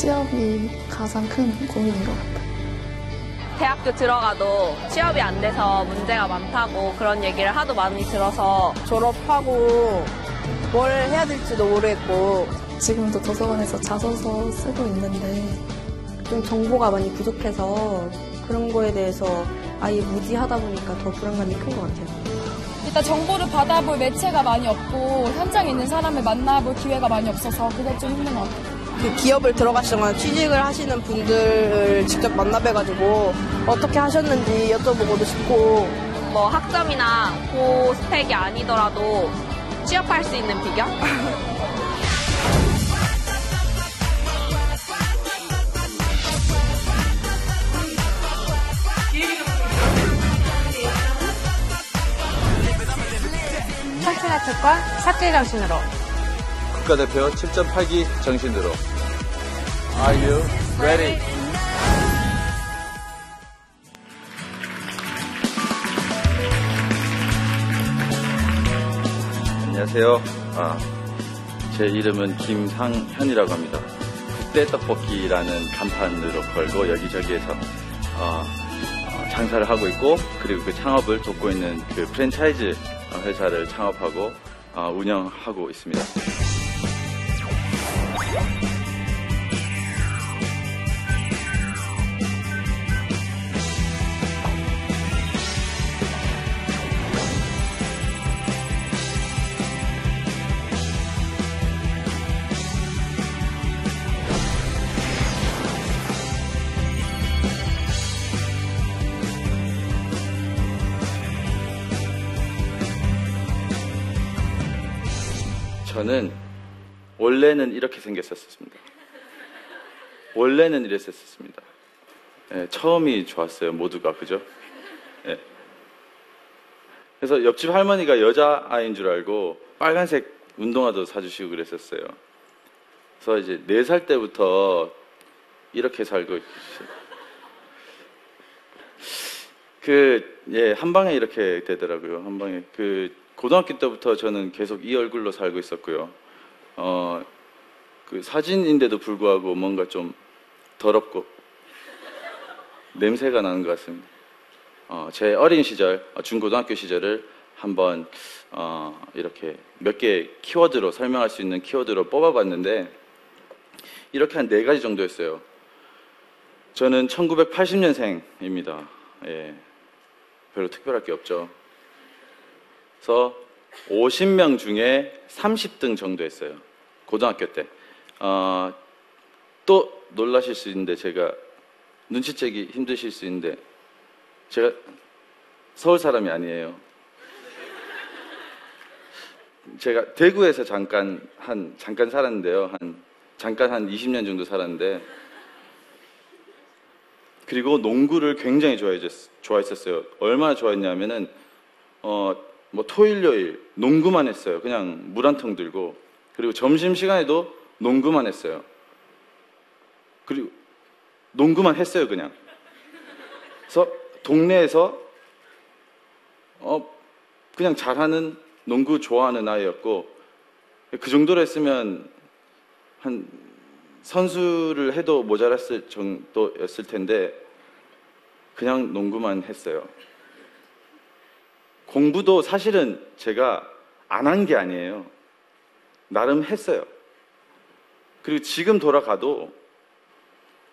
취업이 가장 큰 고민인 것 같아요. 대학교 들어가도 취업이 안 돼서 문제가 많다고 그런 얘기를 하도 많이 들어서 졸업하고 뭘 해야 될지도 모르겠고 지금도 도서관에서 자소서 쓰고 있는데 좀 정보가 많이 부족해서 그런 거에 대해서 아예 무지하다 보니까 더 불안감이 큰 것 같아요. 일단 정보를 받아볼 매체가 많이 없고 현장에 있는 사람을 만나볼 기회가 많이 없어서 그게 좀 힘든 것 같아요. 그 기업을 들어가시거나 취직을 하시는 분들을 직접 만나뵈가지고 어떻게 하셨는지 여쭤보고도 싶고. 뭐 학점이나 고 스펙이 아니더라도 취업할 수 있는 비결? 청춘의 특권 삭제 정신으로. 국가대표 7.8기 정신으로 Are you ready? 안녕하세요. 아, 제 이름은 김상현이라고 합니다. 국대 떡볶이라는 간판으로 걸고 여기저기에서 어, 어, 장사를 하고 있고 그리고 그 창업을 돕고 있는 그 프랜차이즈 회사를 창업하고 어, 운영하고 있습니다. 저는 원래는 이렇게 생겼었습니다. 원래는 이랬었습니다. 예, 처음이 좋았어요, 모두가 그죠? 예. 그래서 옆집 할머니가 여자 아이인 줄 알고 빨간색 운동화도 사주시고 그랬었어요. 그래서 이제 네 살 때부터 이렇게 살고. 그, 예, 한 방에 이렇게 되더라고요. 한 방에. 그, 고등학교 때부터 저는 계속 이 얼굴로 살고 있었고요. 어, 그 사진인데도 불구하고 뭔가 좀 더럽고 냄새가 나는 것 같습니다. 어, 제 어린 시절, 어, 중고등학교 시절을 한번 어, 이렇게 몇 개 키워드로 설명할 수 있는 키워드로 뽑아봤는데 이렇게 한 네 가지 정도였어요. 저는 1980년생입니다. 예, 별로 특별할 게 없죠. 그래서 50명 중에 30등 정도 했어요. 고등학교 때. 어, 또 놀라실 수 있는데 제가 눈치채기 힘드실 수 있는데 제가 서울 사람이 아니에요. 제가 대구에서 잠깐 한 잠깐 살았는데요. 한 잠깐 한 20년 정도 살았는데 그리고 농구를 굉장히 좋아했, 좋아했었어요. 얼마나 좋아했냐면은 어, 뭐 토일 요일 농구만 했어요. 그냥 물 한 통 들고 그리고 점심 시간에도 농구만 했어요. 그리고 농구만 했어요, 그냥. 그래서 동네에서 어 그냥 잘하는 농구 좋아하는 아이였고 그 정도로 했으면 한 선수를 해도 모자랐을 정도였을 텐데 그냥 농구만 했어요. 공부도 사실은 제가 안 한 게 아니에요. 나름 했어요. 그리고 지금 돌아가도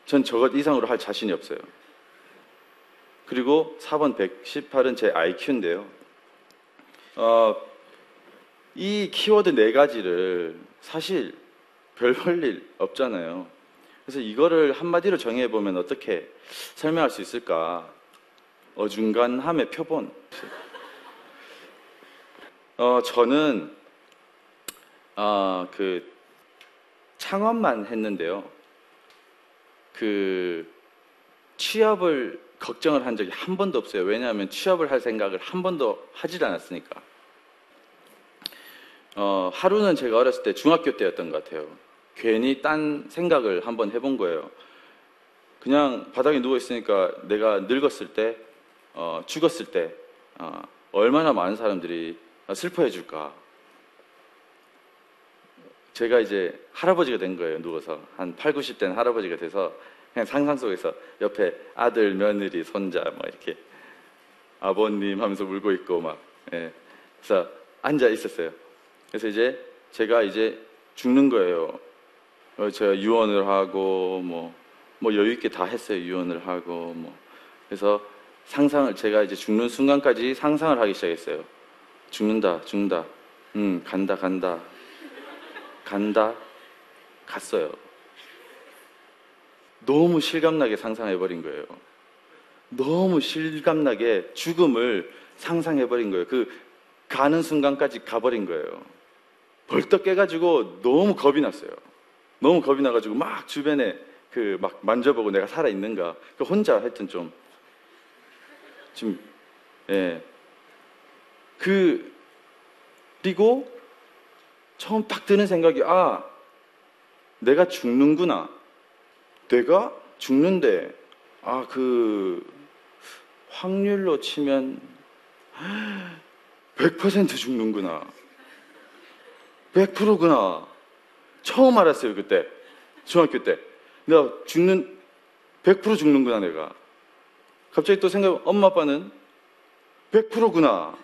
전 저것 이상으로 할 자신이 없어요. 그리고 4번 118은 제 IQ인데요. 어, 이 키워드 네 가지를 사실 별 볼 일 없잖아요. 그래서 이거를 한마디로 정해보면 어떻게 설명할 수 있을까? 어중간함의 표본. 어, 저는, 아, 그, 창업만 했는데요. 그, 취업을 걱정을 한 적이 한 번도 없어요. 왜냐하면 취업을 할 생각을 한 번도 하질 않았으니까. 어, 하루는 제가 어렸을 때 중학교 때였던 것 같아요. 괜히 딴 생각을 한번 해본 거예요. 그냥 바닥에 누워 있으니까 내가 늙었을 때, 어, 죽었을 때, 어, 얼마나 많은 사람들이 슬퍼해 줄까. 제가 이제 할아버지가 된 거예요. 누워서 한 8, 90대는 할아버지가 돼서 그냥 상상 속에서 옆에 아들, 며느리, 손자 막 이렇게 아버님 하면서 울고 있고 막 예. 그래서 앉아 있었어요. 그래서 이제 제가 이제 죽는 거예요. 어, 제가 유언을 하고 뭐, 뭐 여유 있게 다 했어요. 유언을 하고 뭐. 그래서 상상을 제가 이제 죽는 순간까지 상상을 하기 시작했어요. 죽는다, 죽는다. 음, 간다, 간다. 간다. 갔어요. 너무 실감나게 상상해버린 거예요. 너무 실감나게 죽음을 상상해버린 거예요. 그 가는 순간까지 가버린 거예요. 벌떡 깨가지고 너무 겁이 났어요. 너무 겁이 나가지고 막 주변에 그 막 만져보고 내가 살아 있는가. 그 혼자 하여튼 좀 지금 예. 그 그리고 처음 딱 드는 생각이 아 내가 죽는구나. 내가 죽는데 아 그 확률로 치면 100% 죽는구나. 100%구나. 처음 알았어요, 그때. 중학교 때. 내가 죽는, 100% 죽는구나, 내가. 갑자기 또 생각, 엄마, 아빠는 100%구나.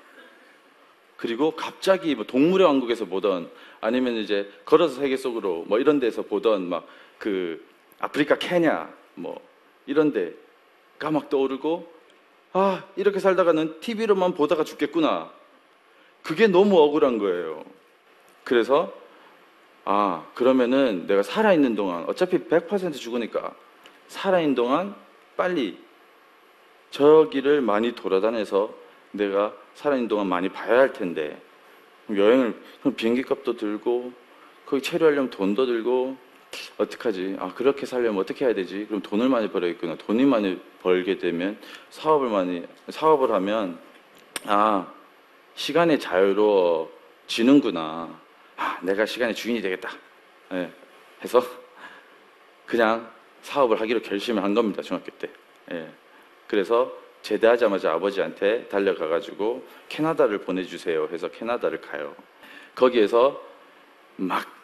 그리고 갑자기 뭐 동물의 왕국에서 보던 아니면 이제 걸어서 세계 속으로 뭐 이런 데서 보던 막 그 아프리카 케냐 뭐 이런 데가 막 떠오르고 아, 이렇게 살다가는 TV로만 보다가 죽겠구나. 그게 너무 억울한 거예요. 그래서 아, 그러면은 내가 살아있는 동안 어차피 100% 죽으니까 살아있는 동안 빨리 저기를 많이 돌아다녀서 내가 살아있는 동안 많이 봐야 할 텐데 여행을 그럼 비행기 값도 들고 거기 체류하려면 돈도 들고 어떡하지? 아 그렇게 살려면 어떻게 해야 되지? 그럼 돈을 많이 벌어야겠구나. 돈이 많이 벌게 되면 사업을 많이 사업을 하면 아 시간이 자유로워지는구나. 아 내가 시간의 주인이 되겠다. 예, 해서 그냥 사업을 하기로 결심을 한 겁니다 중학교 때. 예, 그래서 제대하자마자 아버지한테 달려가가지고 캐나다를 보내주세요 해서 캐나다를 가요. 거기에서 막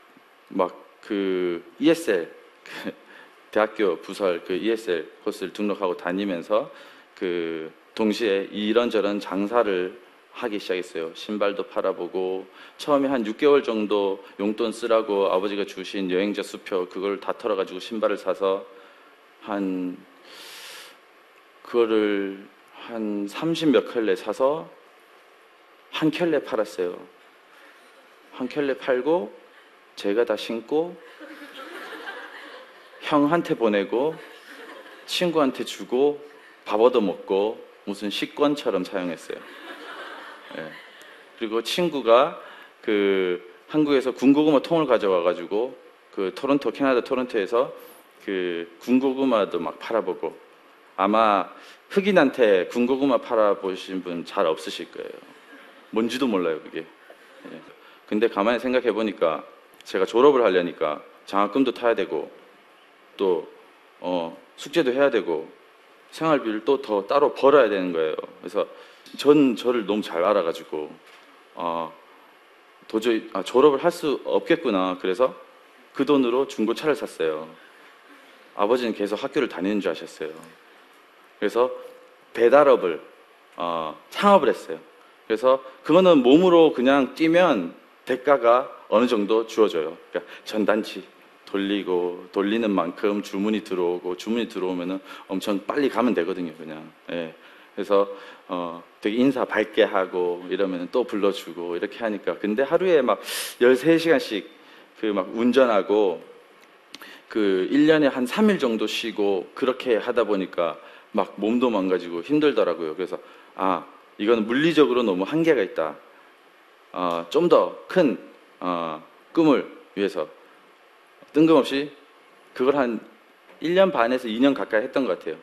막 그 ESL 그 대학교 부설 그 ESL 코스를 등록하고 다니면서 그 동시에 이런저런 장사를 하기 시작했어요. 신발도 팔아보고 처음에 한 6개월 정도 용돈 쓰라고 아버지가 주신 여행자 수표 그걸 다 털어가지고 신발을 사서 한 그거를 한 30 몇 켤레 사서 한 켤레 팔았어요. 한 켤레 팔고 제가 다 신고 형한테 보내고 친구한테 주고 밥 얻어 먹고 무슨 식권처럼 사용했어요. 예. 그리고 친구가 그 한국에서 군고구마 통을 가져와 가지고 그 토론토 캐나다 토론토에서 그 군고구마도 막 팔아보고 아마 흑인한테 군고구마 팔아보신 분 잘 없으실 거예요. 뭔지도 몰라요 그게. 예. 근데 가만히 생각해 보니까 제가 졸업을 하려니까 장학금도 타야 되고 또 어, 숙제도 해야 되고 생활비를 또 더 따로 벌어야 되는 거예요. 그래서 전 저를 너무 잘 알아가지고 아, 도저히 아, 졸업을 할 수 없겠구나. 그래서 그 돈으로 중고차를 샀어요. 아버지는 계속 학교를 다니는 줄 아셨어요. 그래서 배달업을 어, 창업을 했어요. 그래서 그거는 몸으로 그냥 뛰면 대가가 어느 정도 주어져요. 그러니까 전단지 돌리고 돌리는 만큼 주문이 들어오고 주문이 들어오면은 엄청 빨리 가면 되거든요, 그냥. 예. 그래서 어 되게 인사 밝게 하고 이러면 또 불러주고 이렇게 하니까 근데 하루에 막 13시간씩 그 막 운전하고 그 1년에 한 3일 정도 쉬고 그렇게 하다 보니까 막 몸도 망가지고 힘들더라고요. 그래서 아, 이거는 물리적으로 너무 한계가 있다. 어, 좀 더큰 어, 꿈을 위해서 뜬금없이 그걸 한 1년 반에서 2년 가까이 했던 것 같아요.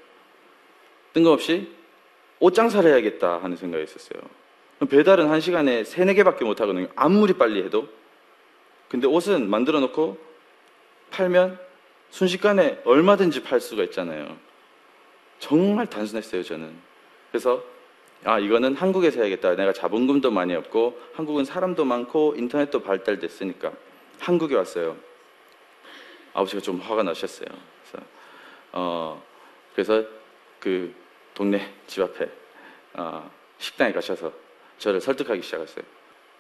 뜬금없이 옷 장사를 해야겠다 하는 생각이 있었어요. 배달은 한 시간에 3, 4개밖에 못 하거든요. 아무리 빨리 해도. 근데 옷은 만들어 놓고 팔면 순식간에 얼마든지 팔 수가 있잖아요. 정말 단순했어요, 저는. 그래서 아, 이거는 한국에서 해야겠다. 내가 자본금도 많이 없고 한국은 사람도 많고 인터넷도 발달됐으니까 한국에 왔어요. 아버지가 좀 화가 나셨어요. 그래서, 어, 그래서 그 동네 집 앞에 어, 식당에 가셔서 저를 설득하기 시작했어요.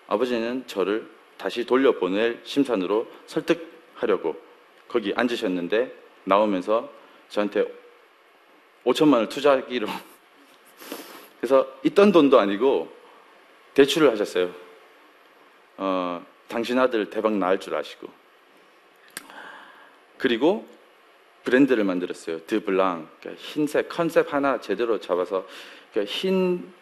아버지는 저를 다시 돌려보낼 심산으로 설득하려고 거기 앉으셨는데 나오면서 저한테 5천만 원을 투자하기로 그래서 있던 돈도 아니고 대출을 하셨어요. 어, 당신 아들 대박 날 줄 아시고 그리고 브랜드를 만들었어요. 드블랑 그러니까 흰색 컨셉 하나 제대로 잡아서 그러니까 흰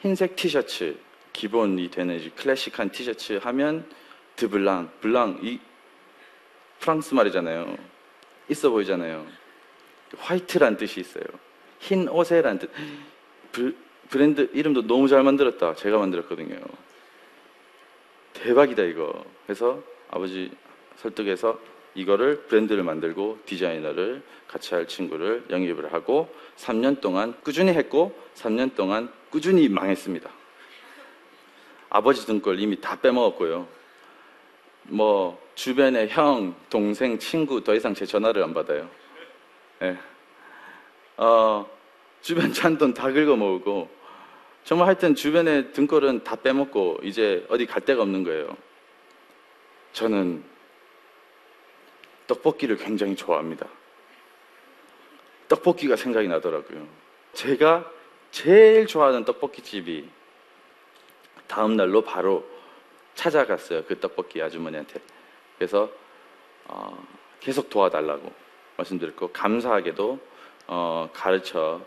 흰색 티셔츠 기본이 되는 클래식한 티셔츠 하면 드블랑 블랑 이 프랑스 말이잖아요. 있어 보이잖아요. 화이트란 뜻이 있어요. 흰 옷에란 뜻. 브, 브랜드 이름도 너무 잘 만들었다. 제가 만들었거든요. 대박이다 이거. 그래서 아버지 설득해서 이거를 브랜드를 만들고 디자이너를 같이 할 친구를 영입을 하고 3년 동안 꾸준히 했고 3년 동안 꾸준히 망했습니다. 아버지 등걸 이미 다 빼먹었고요. 뭐 주변에 형, 동생, 친구 더 이상 제 전화를 안 받아요. 예. 어, 주변 잔돈 다 긁어 모으고 정말 하여튼 주변에 등골은 다 빼먹고 이제 어디 갈 데가 없는 거예요. 저는 떡볶이를 굉장히 좋아합니다. 떡볶이가 생각이 나더라고요. 제가 제일 좋아하는 떡볶이 집이 다음 날로 바로 찾아갔어요. 그 떡볶이 아주머니한테. 그래서 어, 계속 도와달라고 말씀드렸고 감사하게도 어, 가르쳐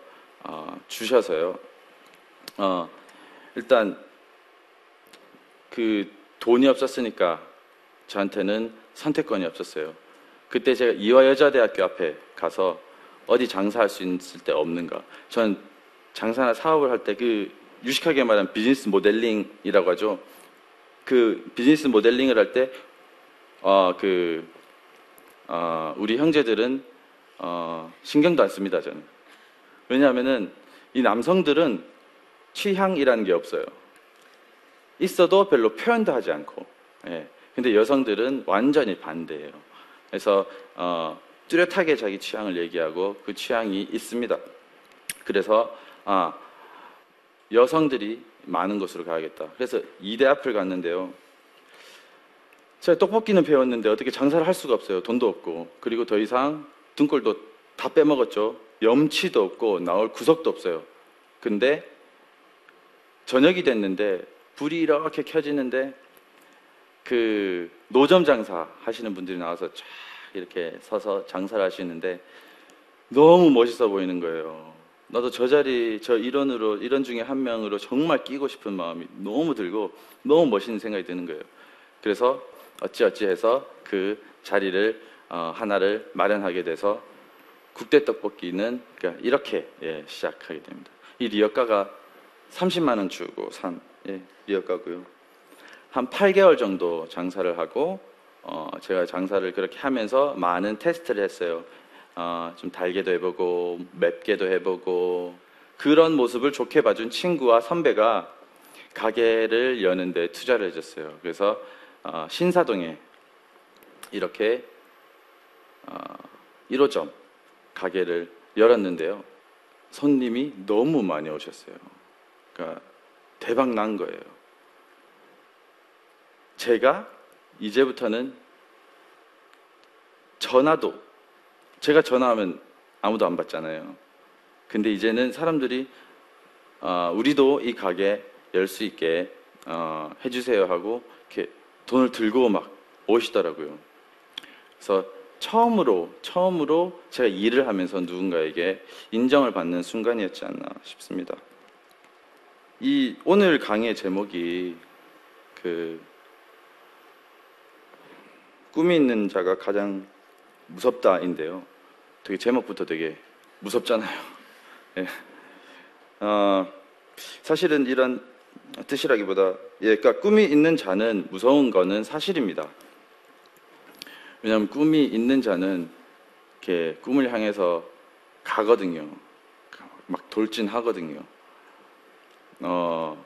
어, 주셔서요. 어, 일단 그 돈이 없었으니까 저한테는 선택권이 없었어요. 그때 제가 이화여자대학교 앞에 가서 어디 장사할 수 있을 때 없는가. 저는 장사나 사업을 할 때 그 유식하게 말하면 비즈니스 모델링이라고 하죠. 그 비즈니스 모델링을 할 때, 어, 그, 어, 우리 형제들은, 어, 신경도 안 씁니다, 저는. 왜냐하면은 이 남성들은 취향이라는 게 없어요. 있어도 별로 표현도 하지 않고. 예. 근데 여성들은 완전히 반대예요. 그래서, 어, 뚜렷하게 자기 취향을 얘기하고 그 취향이 있습니다. 그래서, 아, 여성들이 많은 곳으로 가야겠다. 그래서 이대 앞을 갔는데요. 제가 떡볶이는 배웠는데 어떻게 장사를 할 수가 없어요. 돈도 없고. 그리고 더 이상 등골도 다 빼먹었죠. 염치도 없고 나올 구석도 없어요. 근데 저녁이 됐는데 불이 이렇게 켜지는데 그 노점 장사 하시는 분들이 나와서 쫙 이렇게 서서 장사를 하시는데 너무 멋있어 보이는 거예요. 나도 저 자리, 저 일원으로, 일원 중에 한 명으로 정말 끼고 싶은 마음이 너무 들고 너무 멋있는 생각이 드는 거예요. 그래서 어찌어찌 해서 그 자리를 어, 하나를 마련하게 돼서 국대 떡볶이는 그러니까 이렇게 예, 시작하게 됩니다. 이 리어가가 30만 원 주고 산 예, 리어가고요. 한 8개월 정도 장사를 하고 어, 제가 장사를 그렇게 하면서 많은 테스트를 했어요. 어, 좀 달게도 해보고 맵게도 해보고 그런 모습을 좋게 봐준 친구와 선배가 가게를 여는데 투자를 해줬어요. 그래서 어, 신사동에 이렇게 어, 1호점 가게를 열었는데요. 손님이 너무 많이 오셨어요. 그러니까 대박 난 거예요. 제가 이제부터는 전화도 제가 전화하면 아무도 안 받잖아요. 근데 이제는 사람들이 어, 우리도 이 가게 열 수 있게 어, 해주세요 하고 이렇게 돈을 들고 막 오시더라고요. 그래서 처음으로 처음으로 제가 일을 하면서 누군가에게 인정을 받는 순간이었지 않나 싶습니다. 이 오늘 강의 제목이 그 꿈이 있는 자가 가장 무섭다인데요. 되게 제목부터 되게 무섭잖아요. 예. 어, 사실은 이런 뜻이라기보다 예, 그러니까 꿈이 있는 자는 무서운 거는 사실입니다. 왜냐하면 꿈이 있는 자는 이렇게 꿈을 향해서 가거든요. 막 돌진하거든요. 어,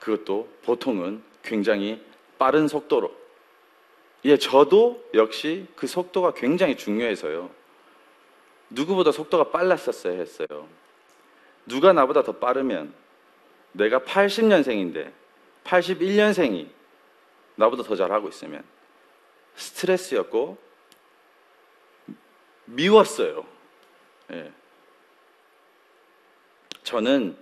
그것도 보통은 굉장히 빠른 속도로 예, 저도 역시 그 속도가 굉장히 중요해서요. 누구보다 속도가 빨랐었어야 했어요. 누가 나보다 더 빠르면 내가 80년생인데 81년생이 나보다 더 잘하고 있으면 스트레스였고 미웠어요. 예. 저는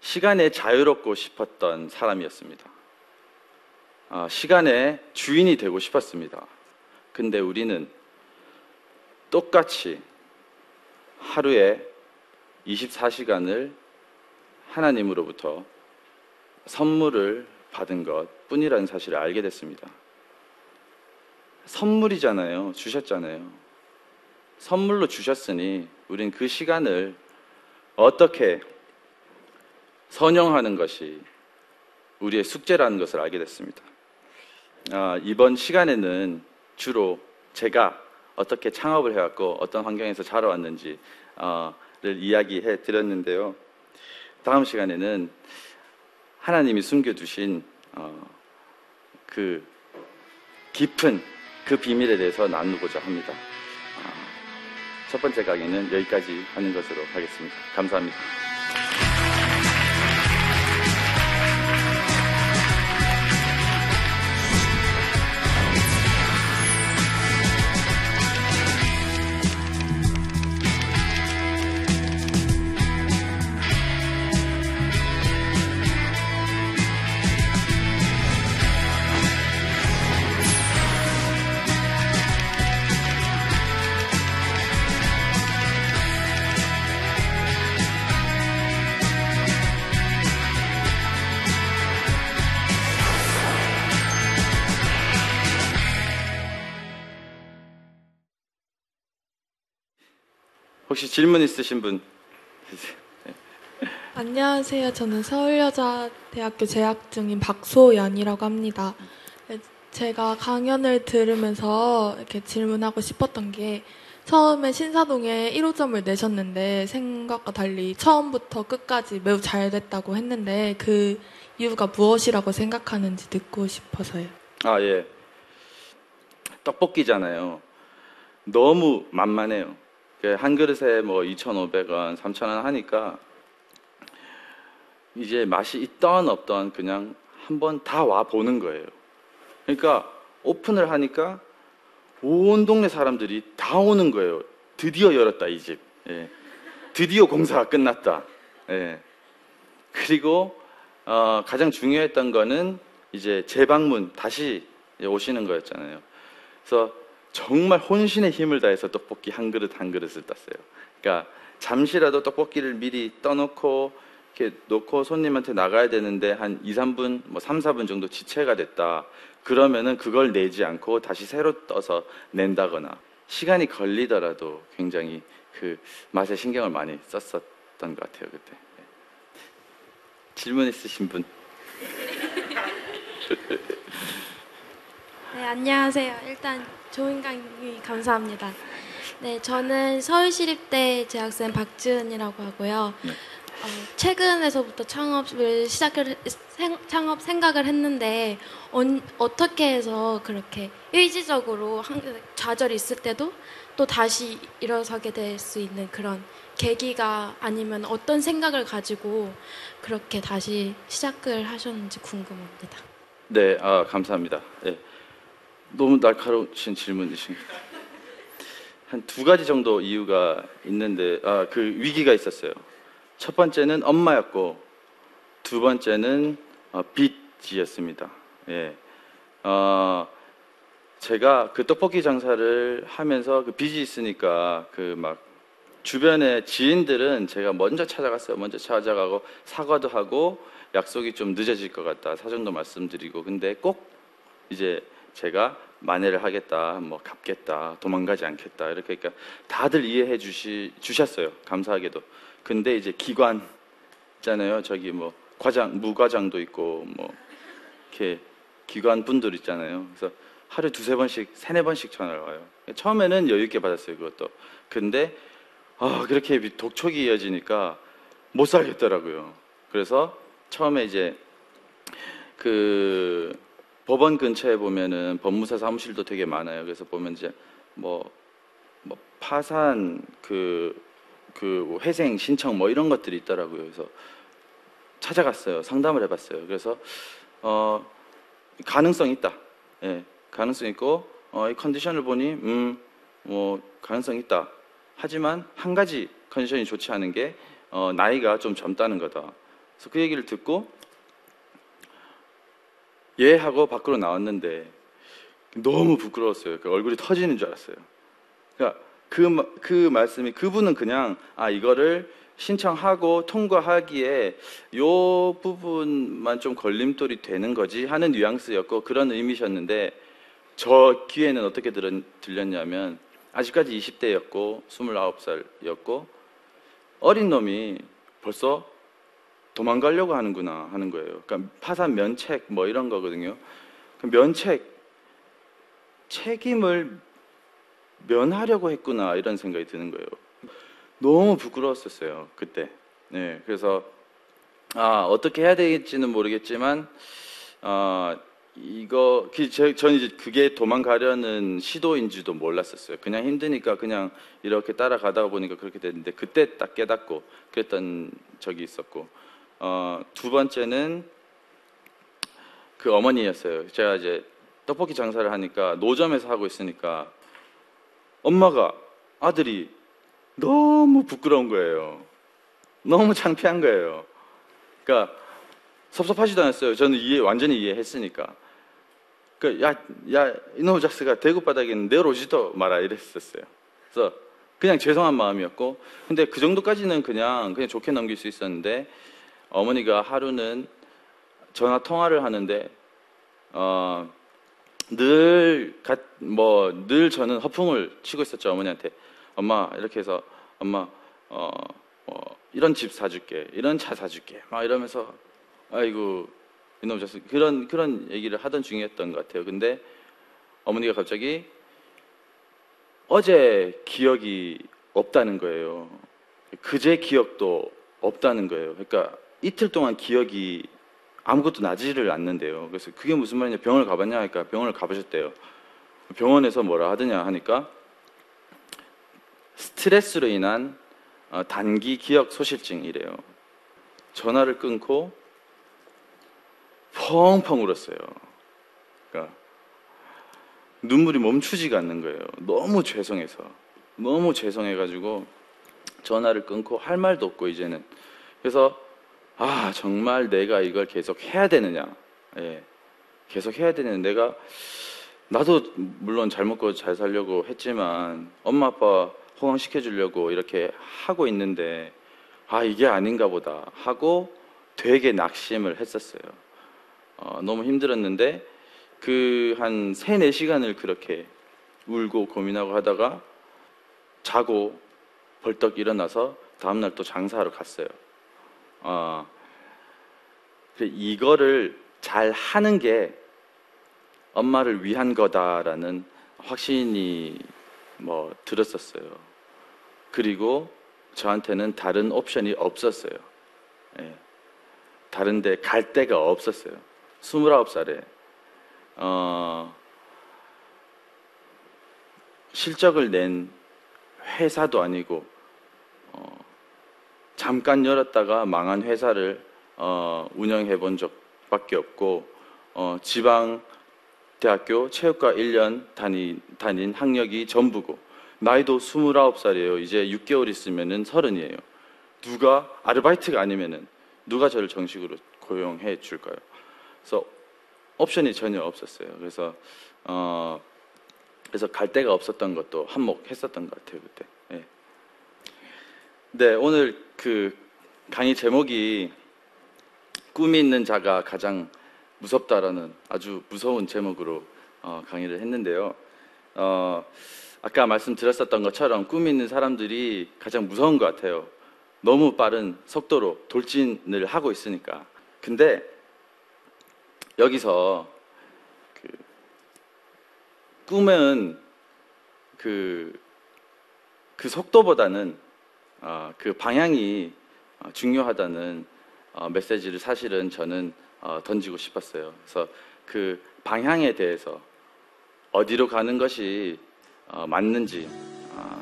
시간에 자유롭고 싶었던 사람이었습니다. 아, 시간의 주인이 되고 싶었습니다. 근데 우리는 똑같이 하루에 24시간을 하나님으로부터 선물을 받은 것 뿐이라는 사실을 알게 됐습니다. 선물이잖아요. 주셨잖아요. 선물로 주셨으니 우린 그 시간을 어떻게 선용하는 것이 우리의 숙제라는 것을 알게 됐습니다. 아, 이번 시간에는 주로 제가 어떻게 창업을 해왔고 어떤 환경에서 자라왔는지를 이야기해 드렸는데요. 다음 시간에는 하나님이 숨겨두신 어, 그 깊은 그 비밀에 대해서 나누고자 합니다. 아, 첫 번째 강의는 여기까지 하는 것으로 하겠습니다. 감사합니다. 질문 있으신 분? 안녕하세요. 저는 서울여자대학교 재학 중인 박소연이라고 합니다. 네, 제가 강연을 들으면서 이렇게 질문하고 싶었던 게 처음에 신사동에 1호점을 내셨는데 생각과 달리 처음부터 끝까지 매우 잘 됐다고 했는데 그 이유가 무엇이라고 생각하는지 듣고 싶어서요. 아, 예. 떡볶이잖아요. 너무 만만해요. 그한 그릇에 뭐 2,500원, 3,000원 하니까 이제 맛이 있던 없던 그냥 한번 다 와 보는 거예요. 그러니까 오픈을 하니까 온 동네 사람들이 다 오는 거예요. 드디어 열었다, 이 집. 예. 드디어 공사가 끝났다. 예. 그리고 어, 가장 중요했던 거는 이제 재방문 다시 오시는 거였잖아요. 그래서 정말 혼신의 힘을 다해서 떡볶이 한 그릇 한 그릇을 땄어요. 그러니까 잠시라도 떡볶이를 미리 떠놓고 이렇게 놓고 손님한테 나가야 되는데 한 2, 3분, 뭐 3, 4분 정도 지체가 됐다. 그러면은 그걸 내지 않고 다시 새로 떠서 낸다거나 시간이 걸리더라도 굉장히 그 맛에 신경을 많이 썼었던 것 같아요 그때. 네. 질문 있으신 분? 네, 안녕하세요. 일단 좋은 강의 감사합니다. 네, 저는 서울시립대 재학생 박지은이라고 하고요. 네. 어, 최근에서부터 창업을 시작을 생, 창업 생각을 했는데 언- 어떻게 해서 그렇게 의지적으로 한, 좌절이 있을 때도 또 다시 일어서게 될 수 있는 그런 계기가 아니면 어떤 생각을 가지고 그렇게 다시 시작을 하셨는지 궁금합니다. 네, 아, 감사합니다. 예. 너무 날카로우신 질문이신 한 두 가지 정도 이유가 있는데 아, 그 위기가 있었어요. 첫 번째는 엄마였고 두 번째는 어, 빚이었습니다. 예. 어, 제가 그 떡볶이 장사를 하면서 그 빚이 있으니까 그 막 주변의 지인들은 제가 먼저 찾아갔어요. 먼저 찾아가고 사과도 하고 약속이 좀 늦어질 것 같다. 사정도 말씀드리고 근데 꼭 이제 제가 만회를 하겠다, 뭐 갚겠다, 도망가지 않겠다 이렇게 그러니까 다들 이해해 주시 주셨어요. 감사하게도. 근데 이제 기관 있잖아요. 저기 뭐 과장, 무과장도 있고 뭐 이렇게 기관 분들 있잖아요. 그래서 하루에 두세 번씩, 세네 번씩 전화를 와요. 처음에는 여유 있게 받았어요, 그것도. 근데 아, 그렇게 독촉이 이어지니까 못 살겠더라고요. 그래서 처음에 이제 그 법원 근처에 보면은 법무사 사무실도 되게 많아요. 그래서 보면 이제 뭐, 뭐 파산 그, 그 회생 신청 뭐 이런 것들이 있더라고요. 그래서 찾아갔어요. 상담을 해봤어요. 그래서 어 가능성 있다. 예, 가능성 있고 어, 이 컨디션을 보니 음, 뭐 가능성 있다. 하지만 한 가지 컨디션이 좋지 않은 게 어, 나이가 좀 젊다는 거다. 그래서 그 얘기를 듣고 예 하고 밖으로 나왔는데 너무 부끄러웠어요. 그 얼굴이 터지는 줄 알았어요. 그러니까 그, 마- 그 말씀이 그분은 그냥 아 이거를 신청하고 통과하기에 요 부분만 좀 걸림돌이 되는 거지 하는 뉘앙스였고 그런 의미셨는데 저 귀에는 어떻게 들었, 들렸냐면 아직까지 20대였고 29살이었고 어린 놈이 벌써 도망가려고 하는구나 하는 거예요. 그러니까 파산 면책 뭐 이런 거거든요. 그 면책 책임을 면하려고 했구나 이런 생각이 드는 거예요. 너무 부끄러웠었어요 그때. 네, 그래서 아 어떻게 해야 되겠지는 모르겠지만 아 이거 그 제- 저는 이제 그게 도망가려는 시도인지도 몰랐었어요. 그냥 힘드니까 그냥 이렇게 따라가다 보니까 그렇게 됐는데 그때 딱 깨닫고 그랬던 적이 있었고 어, 두 번째는 그 어머니였어요. 제가 이제 떡볶이 장사를 하니까 노점에서 하고 있으니까 엄마가 아들이 너무 부끄러운 거예요. 너무 창피한 거예요. 그러니까 섭섭하지도 않았어요. 저는 이해 완전히 이해했으니까. 그 야, 야, 이놈의 작스가 대구 바닥에 내려오지도 마라 이랬었어요. 그래서 그냥 죄송한 마음이었고, 근데 그 정도까지는 그냥 그냥 좋게 넘길 수 있었는데 어머니가 하루는 전화 통화를 하는데 어, 어늘뭐늘 저는 허풍을 치고 있었죠 어머니한테. 엄마 이렇게 해서 엄마 어, 어 이런 집 사줄게 이런 차 사줄게 막 이러면서 아이고 이놈 자식. 그런 그런 얘기를 하던 중이었던 것 같아요. 근데 어머니가 갑자기 어제 기억이 없다는 거예요. 그제 기억도 없다는 거예요. 그러니까 이틀 동안 기억이 아무것도 나지를 않는데요. 그래서 그게 무슨 말이냐 병원을 가봤냐 하니까 병원을 가보셨대요. 병원에서 뭐라 하더냐 하니까 스트레스로 인한 어, 단기 기억 소실증이래요. 전화를 끊고 펑펑 울었어요. 그러니까 눈물이 멈추지가 않는 거예요. 너무 죄송해서 너무 죄송해가지고 전화를 끊고 할 말도 없고 이제는 그래서 아 정말 내가 이걸 계속 해야 되느냐? 예, 계속 해야 되는 내가 나도 물론 잘 먹고 잘 살려고 했지만 엄마 아빠 호강시켜 주려고 이렇게 하고 있는데 아 이게 아닌가 보다 하고 되게 낙심을 했었어요. 어, 너무 힘들었는데 그한 세네 시간을 그렇게 울고 고민하고 하다가 자고 벌떡 일어나서 다음날 또 장사하러 갔어요 어, 그래, 이거를 잘 하는 게 엄마를 위한 거다라는 확신이 뭐 들었었어요. 그리고 저한테는 다른 옵션이 없었어요. 예. 다른데 갈 데가 없었어요. 29살에 어, 실적을 낸 회사도 아니고 어, 잠깐 열었다가 망한 회사를 어, 운영해 본 적밖에 없고 어, 지방 대학교 체육과 1년 다니, 다닌 학력이 전부고 나이도 29살이에요. 이제 6개월 있으면은 서른이에요. 누가 아르바이트가 아니면은 누가 저를 정식으로 고용해 줄까요? 그래서 옵션이 전혀 없었어요. 그래서 어, 그래서 갈 데가 없었던 것도 한몫했었던 것 같아요 그때. 예. 네 오늘 그 강의 제목이 꿈이 있는 자가 가장 무섭다라는 아주 무서운 제목으로 어, 강의를 했는데요. 어, 아까 말씀드렸었던 것처럼 꿈이 있는 사람들이 가장 무서운 것 같아요. 너무 빠른 속도로 돌진을 하고 있으니까. 근데 여기서 그 꿈은 그, 그 속도보다는 어, 그 방향이 어, 중요하다는 어, 메시지를 사실은 저는 어, 던지고 싶었어요. 그래서 그 방향에 대해서 어디로 가는 것이 어, 맞는지 아,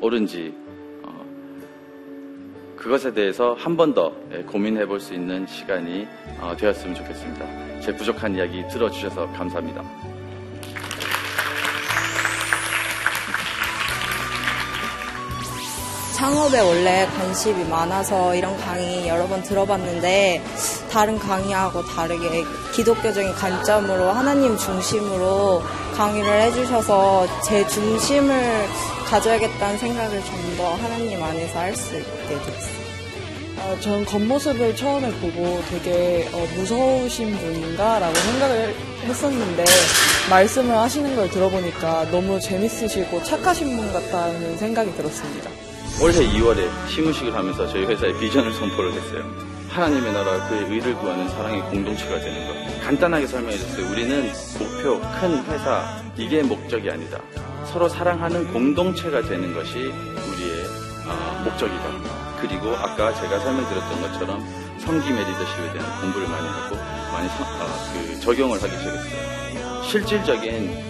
옳은지 어, 그것에 대해서 한 번더 예, 고민해 볼 수 있는 시간이 어, 되었으면 좋겠습니다. 제 부족한 이야기 들어주셔서 감사합니다. 창업에 원래 관심이 많아서 이런 강의 여러 번 들어봤는데 다른 강의하고 다르게 기독교적인 관점으로 하나님 중심으로 강의를 해주셔서 제 중심을 가져야겠다는 생각을 좀 더 하나님 안에서 할 수 있게 됐어요. 어, 전 겉모습을 처음에 보고 되게 어, 무서우신 분인가라고 생각을 했었는데 말씀을 하시는 걸 들어보니까 너무 재밌으시고 착하신 분 같다는 생각이 들었습니다. 올해 2월에 시무식을 하면서 저희 회사에 비전을 선포를 했어요. 하나님의 나라 그의 의를 구하는 사랑의 공동체가 되는 것. 간단하게 설명해 줬어요. 우리는 목표, 큰 회사, 이게 목적이 아니다. 서로 사랑하는 공동체가 되는 것이 우리의 어, 목적이다. 그리고 아까 제가 설명드렸던 것처럼 섬김의 리더십에 대한 공부를 많이 하고 많이 성- 어, 그 적용을 하기 시작했어요. 실질적인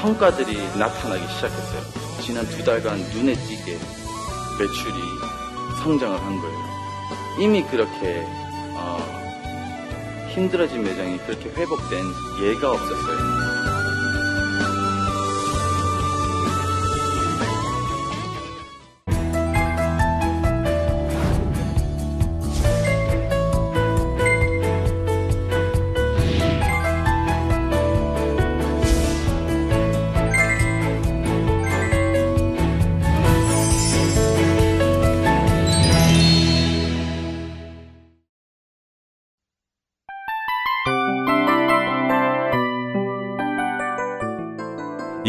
성과들이 나타나기 시작했어요. 지난 두 달간 눈에 띄게 매출이 성장을 한 거예요. 이미 그렇게 어, 힘들어진 매장이 그렇게 회복된 예가 없었어요.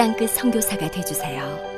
땅끝 선교사가 되주세요.